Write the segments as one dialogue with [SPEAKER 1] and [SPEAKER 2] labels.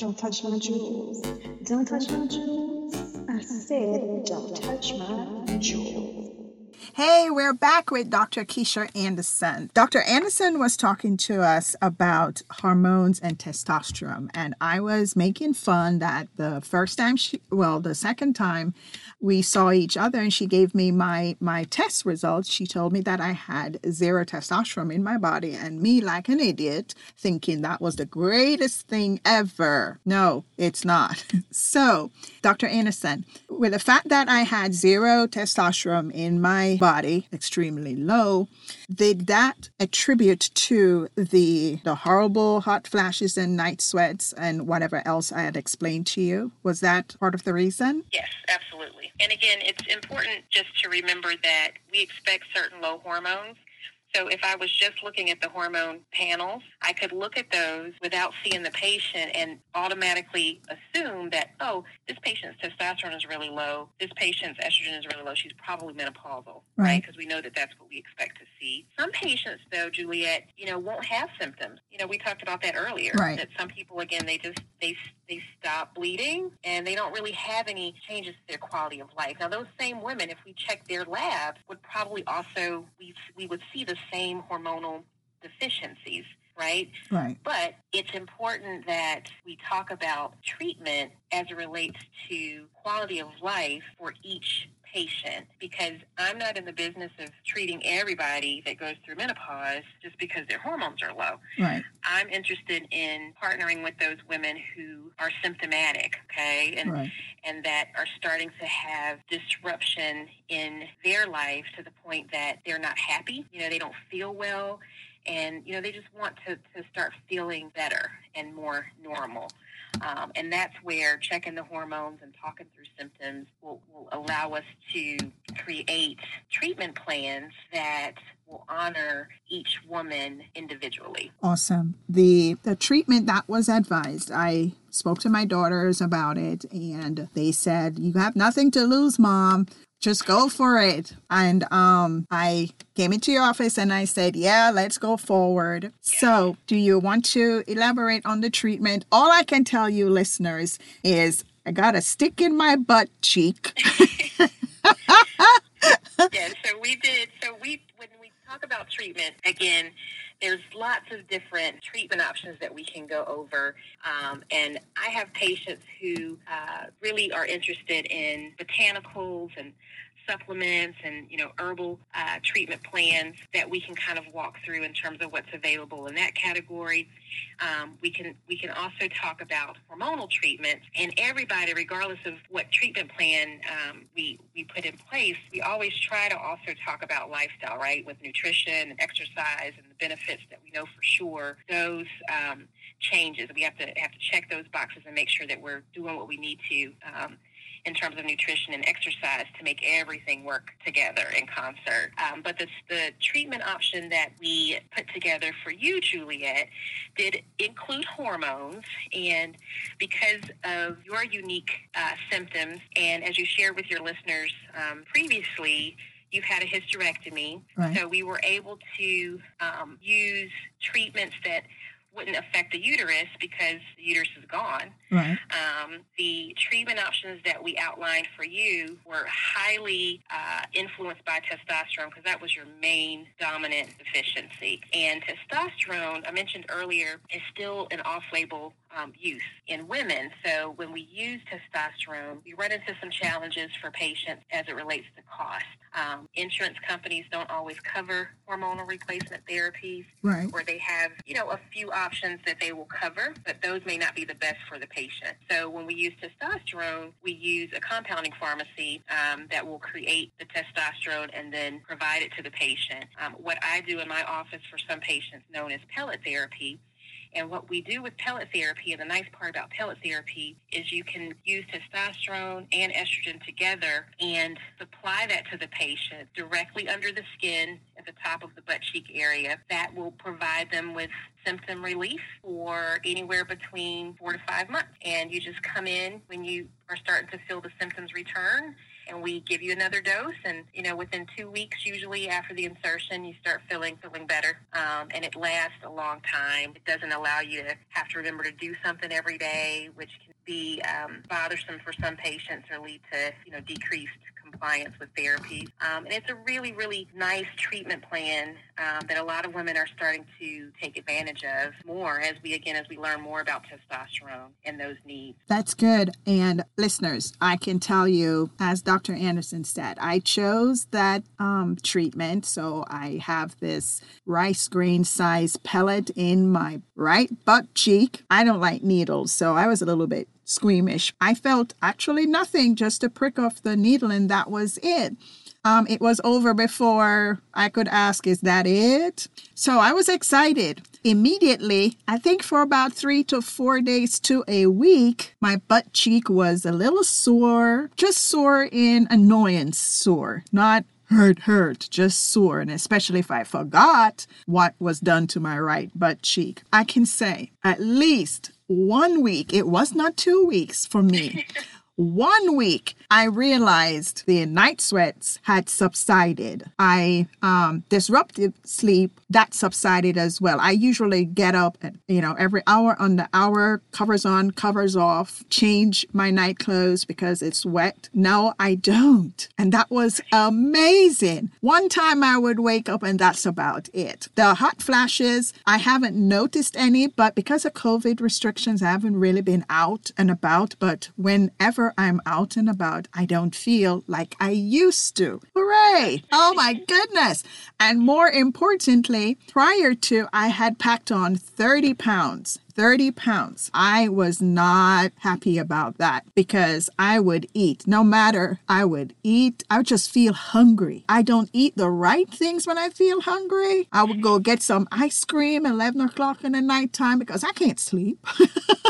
[SPEAKER 1] Don't touch my jewels. Don't touch my jewels. I said, don't touch my jewels.
[SPEAKER 2] Hey, we're back with Dr. Keisha Anderson. Dr. Anderson was talking to us about hormones and testosterone, and I was making fun that the first time she, well, the second time we saw each other and she gave me my my test results she told me that i had zero testosterone in my body and me like an idiot thinking that was the greatest thing ever no it's not so dr anderson with the fact that i had zero testosterone in my body extremely low did that attribute to the the horrible hot flashes and night sweats and whatever else i had explained to you was that part of the reason
[SPEAKER 3] yes absolutely and again, it's important just to remember that we expect certain low hormones. So if I was just looking at the hormone panels, I could look at those without seeing the patient and automatically assume that, oh, this patient's testosterone is really low. This patient's estrogen is really low. She's probably menopausal, right? Because right? we know that that's what we expect to see. Some patients, though, Juliet, you know, won't have symptoms. You know, we talked about that earlier.
[SPEAKER 2] Right.
[SPEAKER 3] That some people, again, they just they they stop bleeding and they don't really have any changes to their quality of life. Now, those same women, if we check their labs, would probably also we we would see the same hormonal deficiencies right?
[SPEAKER 2] Right.
[SPEAKER 3] But it's important that we talk about treatment as it relates to quality of life for each patient because I'm not in the business of treating everybody that goes through menopause just because their hormones are low.
[SPEAKER 2] Right.
[SPEAKER 3] I'm interested in partnering with those women who are symptomatic, okay, and
[SPEAKER 2] right.
[SPEAKER 3] and that are starting to have disruption in their life to the point that they're not happy. You know, they don't feel well and you know they just want to, to start feeling better and more normal um, and that's where checking the hormones and talking through symptoms will, will allow us to create treatment plans that will honor each woman individually.
[SPEAKER 2] Awesome. The the treatment that was advised, I spoke to my daughters about it and they said, "You have nothing to lose, mom just go for it. And um, I came into your office and I said, yeah, let's go forward. So, do you want to elaborate on the treatment? All I can tell you, listeners, is I got a stick in my butt cheek.
[SPEAKER 3] yeah, so we did. So, we, when we talk about treatment, again, there's lots of different treatment options that we can go over. Um, and I have patients who uh, really are interested in botanicals and supplements and you know herbal uh, treatment plans that we can kind of walk through in terms of what's available in that category. Um, we can we can also talk about hormonal treatments and everybody, regardless of what treatment plan um, we we put in place, we always try to also talk about lifestyle, right, with nutrition and exercise and the benefits that we know for sure those. Um, changes we have to have to check those boxes and make sure that we're doing what we need to um, in terms of nutrition and exercise to make everything work together in concert. Um, but the, the treatment option that we put together for you, Juliet, did include hormones. And because of your unique uh, symptoms, and as you shared with your listeners um, previously, you've had a hysterectomy.
[SPEAKER 2] Right.
[SPEAKER 3] So we were able to um, use treatments that wouldn't affect the uterus because the uterus is gone.
[SPEAKER 2] Right.
[SPEAKER 3] Um, the treatment options that we outlined for you were highly uh, influenced by testosterone because that was your main dominant deficiency. And testosterone, I mentioned earlier, is still an off-label um, use in women. So when we use testosterone, we run into some challenges for patients as it relates to cost. Um, insurance companies don't always cover hormonal replacement therapies,
[SPEAKER 2] right.
[SPEAKER 3] or they have, you know, a few options that they will cover, but those may not be the best for the patient. So when we use testosterone, we use a compounding pharmacy um, that will create the testosterone and then provide it to the patient. Um, what I do in my office for some patients, known as pellet therapy, and what we do with pellet therapy, and the nice part about pellet therapy is you can use testosterone and estrogen together and supply that to the patient directly under the skin at the top of the butt cheek area. That will provide them with symptom relief for anywhere between four to five months. And you just come in when you are starting to feel the symptoms return and we give you another dose. And you know, within two weeks, usually after the insertion, you start feeling feeling better, um, and it lasts a long time. It doesn't allow you to have to remember to do something every day, which can be um, bothersome for some patients or lead to you know decreased compliance with therapy. Um, and it's a really, really nice treatment plan um, that a lot of women are starting to take advantage of more as we, again, as we learn more about testosterone and those needs.
[SPEAKER 2] That's good. And listeners, I can tell you, as Dr. Anderson said, I chose that um, treatment. So I have this rice grain size pellet in my right butt cheek. I don't like needles, so I was a little bit squeamish. I felt actually nothing, just a prick off the needle, and that was it. Um, it was over before I could ask, Is that it? So I was excited. Immediately, I think for about three to four days to a week, my butt cheek was a little sore, just sore in annoyance sore, not hurt, hurt, just sore. And especially if I forgot what was done to my right butt cheek, I can say at least one week, it was not two weeks for me. one week, I realized the night sweats had subsided. I um, disruptive sleep that subsided as well. I usually get up at you know every hour on the hour, covers on, covers off, change my night clothes because it's wet. No, I don't, and that was amazing. One time I would wake up and that's about it. The hot flashes, I haven't noticed any, but because of COVID restrictions, I haven't really been out and about. But whenever I'm out and about, I don't feel like I used to. Hooray! Oh my goodness. And more importantly, prior to, I had packed on 30 pounds. 30 pounds. I was not happy about that because I would eat. No matter I would eat, I would just feel hungry. I don't eat the right things when I feel hungry. I would go get some ice cream at 11 o'clock in the nighttime because I can't sleep.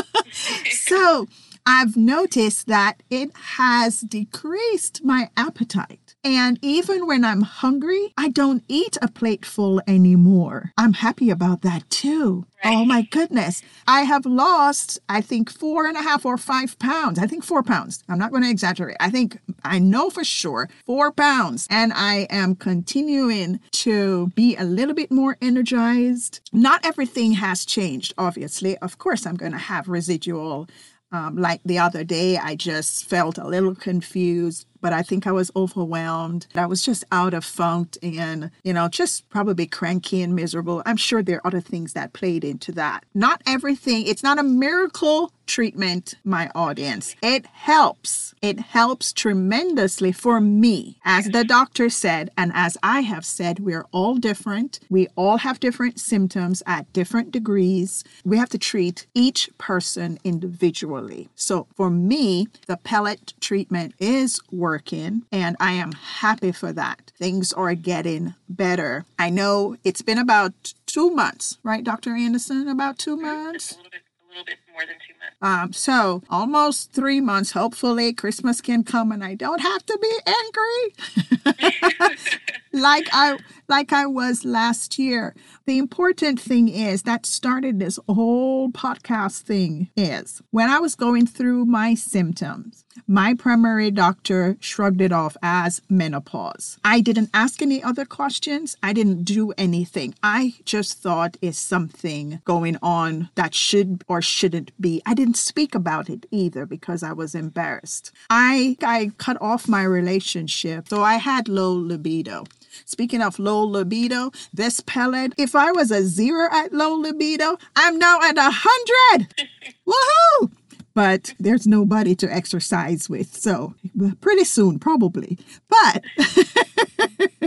[SPEAKER 2] so I've noticed that it has decreased my appetite. And even when I'm hungry, I don't eat a plate full anymore. I'm happy about that too. Oh, right. Oh my goodness. I have lost, I think, four and a half or five pounds. I think four pounds. I'm not going to exaggerate. I think, I know for sure, four pounds. And I am continuing to be a little bit more energized. Not everything has changed, obviously. Of course, I'm going to have residual um, like the other day, I just felt a little confused but I think I was overwhelmed. I was just out of funk and, you know, just probably cranky and miserable. I'm sure there are other things that played into that. Not everything, it's not a miracle treatment, my audience. It helps. It helps tremendously for me. As the doctor said, and as I have said, we're all different. We all have different symptoms at different degrees. We have to treat each person individually. So for me, the pellet treatment is working and I am happy for that. Things are getting better. I know it's been about two months, right, Dr. Anderson? About two months?
[SPEAKER 3] a little bit, a little bit more than two months.
[SPEAKER 2] Um, so almost three months. Hopefully, Christmas can come and I don't have to be angry like I like I was last year. The important thing is that started this whole podcast thing is when I was going through my symptoms, my primary doctor shrugged it off as menopause. I didn't ask any other questions. I didn't do anything. I just thought it's something going on that should or shouldn't be. I didn't speak about it either because I was embarrassed. I I cut off my relationship. So I had low libido. Speaking of low libido, this pellet, if I was a zero at low libido, I'm now at a hundred. Woohoo! But there's nobody to exercise with, so pretty soon, probably. But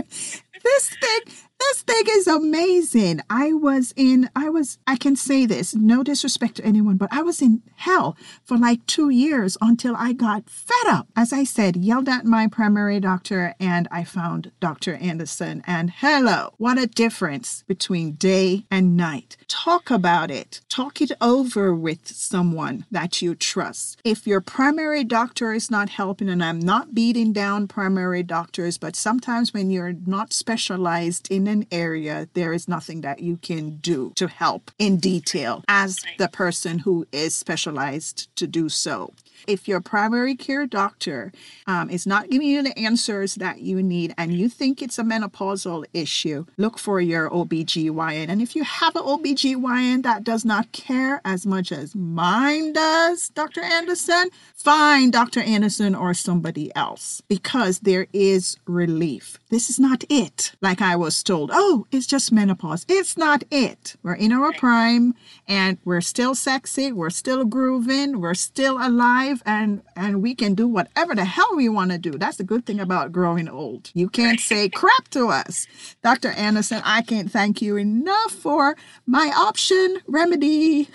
[SPEAKER 2] this thing this thing is amazing. I was in, I was, I can say this, no disrespect to anyone, but I was in hell for like two years until I got fed up. As I said, yelled at my primary doctor and I found Dr. Anderson. And hello, what a difference between day and night. Talk about it. Talk it over with someone that you trust. If your primary doctor is not helping, and I'm not beating down primary doctors, but sometimes when you're not specialized in an area, there is nothing that you can do to help in detail as the person who is specialized to do so. If your primary care doctor um, is not giving you the answers that you need and you think it's a menopausal issue, look for your OBGYN. And if you have an OBGYN that does not care as much as mine does, Dr. Anderson, find Dr. Anderson or somebody else because there is relief. This is not it. Like I was told, oh, it's just menopause. It's not it. We're in our prime and we're still sexy, we're still grooving, we're still alive, and and we can do whatever the hell we want to do. That's the good thing about growing old. You can't say crap to us. Dr. Anderson, I can't thank you enough for my option remedy.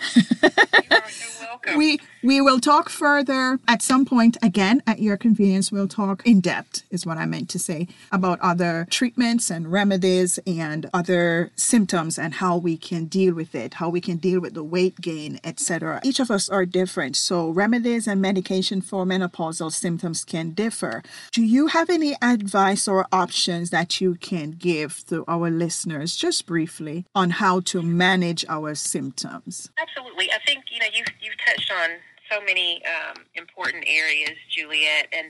[SPEAKER 3] welcome.
[SPEAKER 2] we we will talk further at some point again at your convenience. We'll talk in depth, is what I meant to say, about other treatments and remedies and other symptoms and how we can deal with it, how we can deal with the weight gain, etc. Each of us are different, so remedies and medication for menopausal symptoms can differ. Do you have any advice or options that you can give to our listeners, just briefly, on how to manage our symptoms?
[SPEAKER 3] Absolutely. I think you know you've you've touched on so many um, important areas, Juliet. And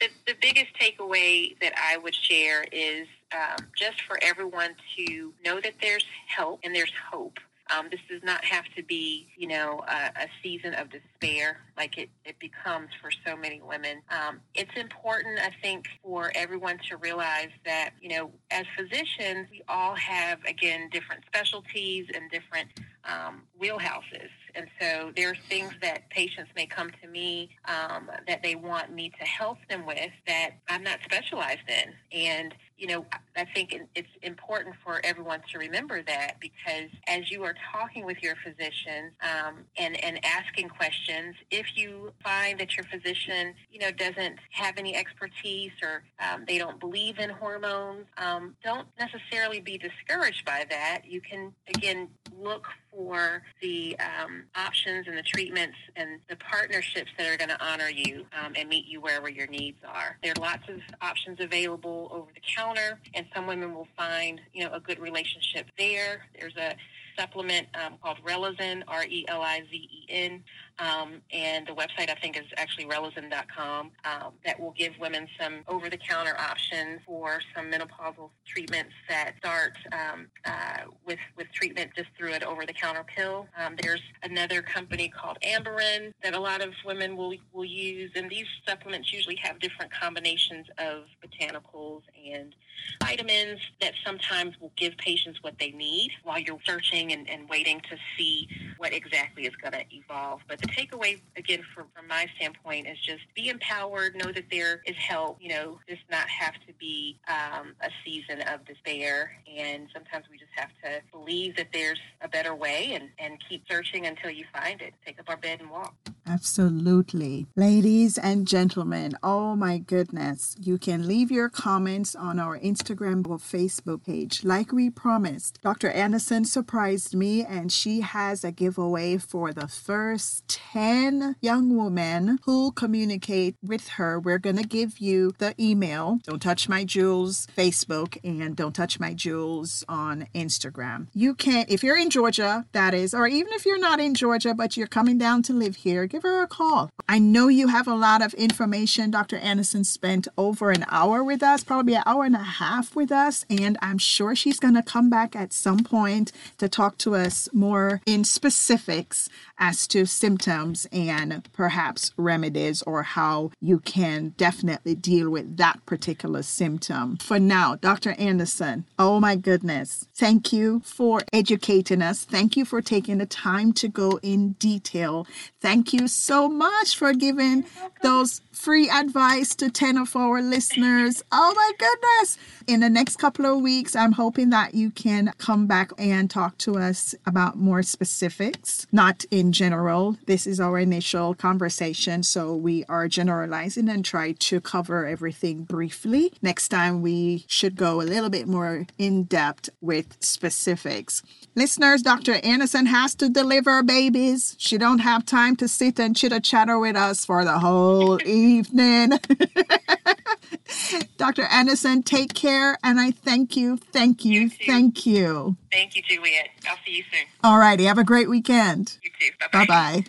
[SPEAKER 3] the, the biggest takeaway that I would share is um, just for everyone to know that there's help and there's hope. Um, this does not have to be, you know, a, a, season of despair like it, it becomes for so many women. Um, it's important, I think, for everyone to realize that, you know, as physicians, we all have, again, different specialties and different um, wheelhouses. And so there are things that patients may come to me um, that they want me to help them with that I'm not specialized in. And, you know, I think it's important for everyone to remember that because as you are talking with your physician um, and, and asking questions, if you find that your physician, you know, doesn't have any expertise or um, they don't believe in hormones, um, don't necessarily be discouraged by that. You can, again, look for the um, options and the treatments and the partnerships that are going to honor you um, and meet you wherever your needs are. There are lots of options available over the counter, and some women will find, you know, a good relationship there. There's a supplement um, called Relizen, R E L I Z E N. Um, and the website, I think, is actually relizen.com um, that will give women some over the counter options for some menopausal treatments that start um, uh, with, with treatment just through an over the counter pill. Um, there's another company called Amberen that a lot of women will, will use, and these supplements usually have different combinations of botanicals and vitamins that sometimes will give patients what they need while you're searching and, and waiting to see what exactly is going to evolve. But the takeaway, again, from, from my standpoint, is just be empowered, know that there is help, you know, just not have to be um, a season of despair. And sometimes we just have to believe that there's a better way and, and keep searching until you find it. Take up our bed and walk.
[SPEAKER 2] Absolutely. Ladies and gentlemen, oh my goodness, you can leave your comments on our Instagram or Facebook page. Like we promised, Dr. Anderson surprised me and she has a giveaway for the first 10 young women who communicate with her. We're going to give you the email, Don't Touch My Jewels Facebook, and Don't Touch My Jewels on Instagram. You can, if you're in Georgia, that is, or even if you're not in Georgia, but you're coming down to live here, give her a call. I know you have a lot of information. Dr. Anderson spent over an hour with us, probably an hour and a half with us, and I'm sure she's going to come back at some point to talk to us more in specifics as to symptoms and perhaps remedies or how you can definitely deal with that particular symptom. For now, Dr. Anderson, oh my goodness, thank you for educating us. Thank you for taking the time to go in detail. Thank you so much for giving those free advice to 10 of our listeners. Oh my goodness. In the next couple of weeks, I'm hoping that you can come back and talk to us about more specifics, not in general. This is our initial conversation, so we are generalizing and try to cover everything briefly. Next time, we should go a little bit more in depth with specifics. Listeners, Dr. Anderson has to deliver babies. She don't have time to sit and chitter chatter with us for the whole evening. Dr. Anderson, take care, and I thank you, thank you,
[SPEAKER 3] you
[SPEAKER 2] thank you.
[SPEAKER 3] Thank you, Juliet. I'll see you soon.
[SPEAKER 2] All righty. Have a great weekend.
[SPEAKER 3] You too.
[SPEAKER 2] Bye bye.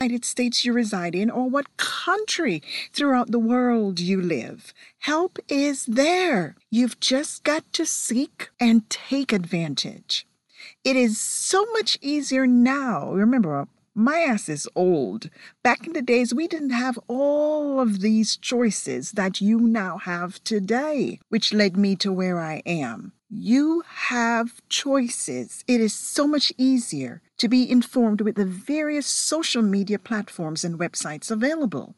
[SPEAKER 2] United States you reside in or what country throughout the world you live. Help is there. You've just got to seek and take advantage. It is so much easier now. Remember, my ass is old. Back in the days, we didn't have all of these choices that you now have today, which led me to where I am. You have choices. It is so much easier to be informed with the various social media platforms and websites available.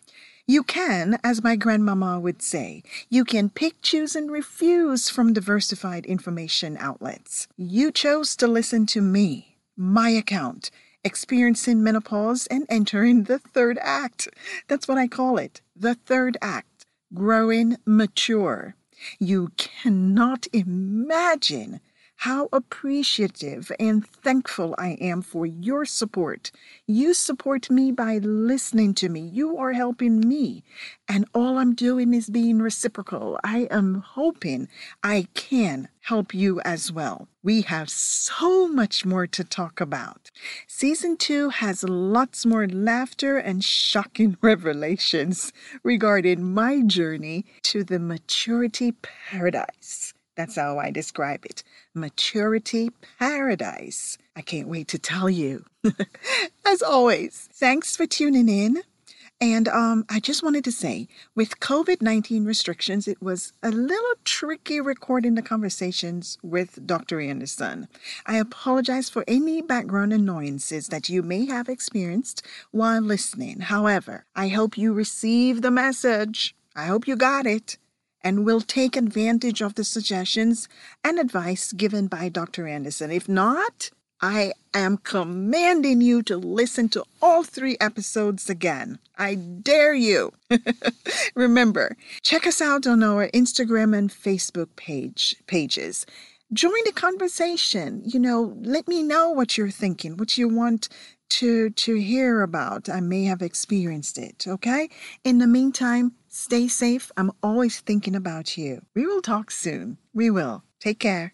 [SPEAKER 2] You can, as my grandmama would say, you can pick, choose, and refuse from diversified information outlets. You chose to listen to me, my account, experiencing menopause and entering the third act. That's what I call it the third act, growing mature. You cannot imagine how appreciative and thankful I am for your support. You support me by listening to me. You are helping me. And all I'm doing is being reciprocal. I am hoping I can help you as well. We have so much more to talk about. Season two has lots more laughter and shocking revelations regarding my journey to the maturity paradise. That's how I describe it. Maturity paradise. I can't wait to tell you. As always, thanks for tuning in. And um, I just wanted to say, with COVID 19 restrictions, it was a little tricky recording the conversations with Dr. Anderson. I apologize for any background annoyances that you may have experienced while listening. However, I hope you received the message. I hope you got it and will take advantage of the suggestions and advice given by Dr. Anderson. If not, I am commanding you to listen to all three episodes again. I dare you. Remember, check us out on our Instagram and Facebook page pages. Join the conversation. You know, let me know what you're thinking, what you want to to hear about. I may have experienced it, okay? In the meantime, stay safe. I'm always thinking about you. We will talk soon. We will. Take care.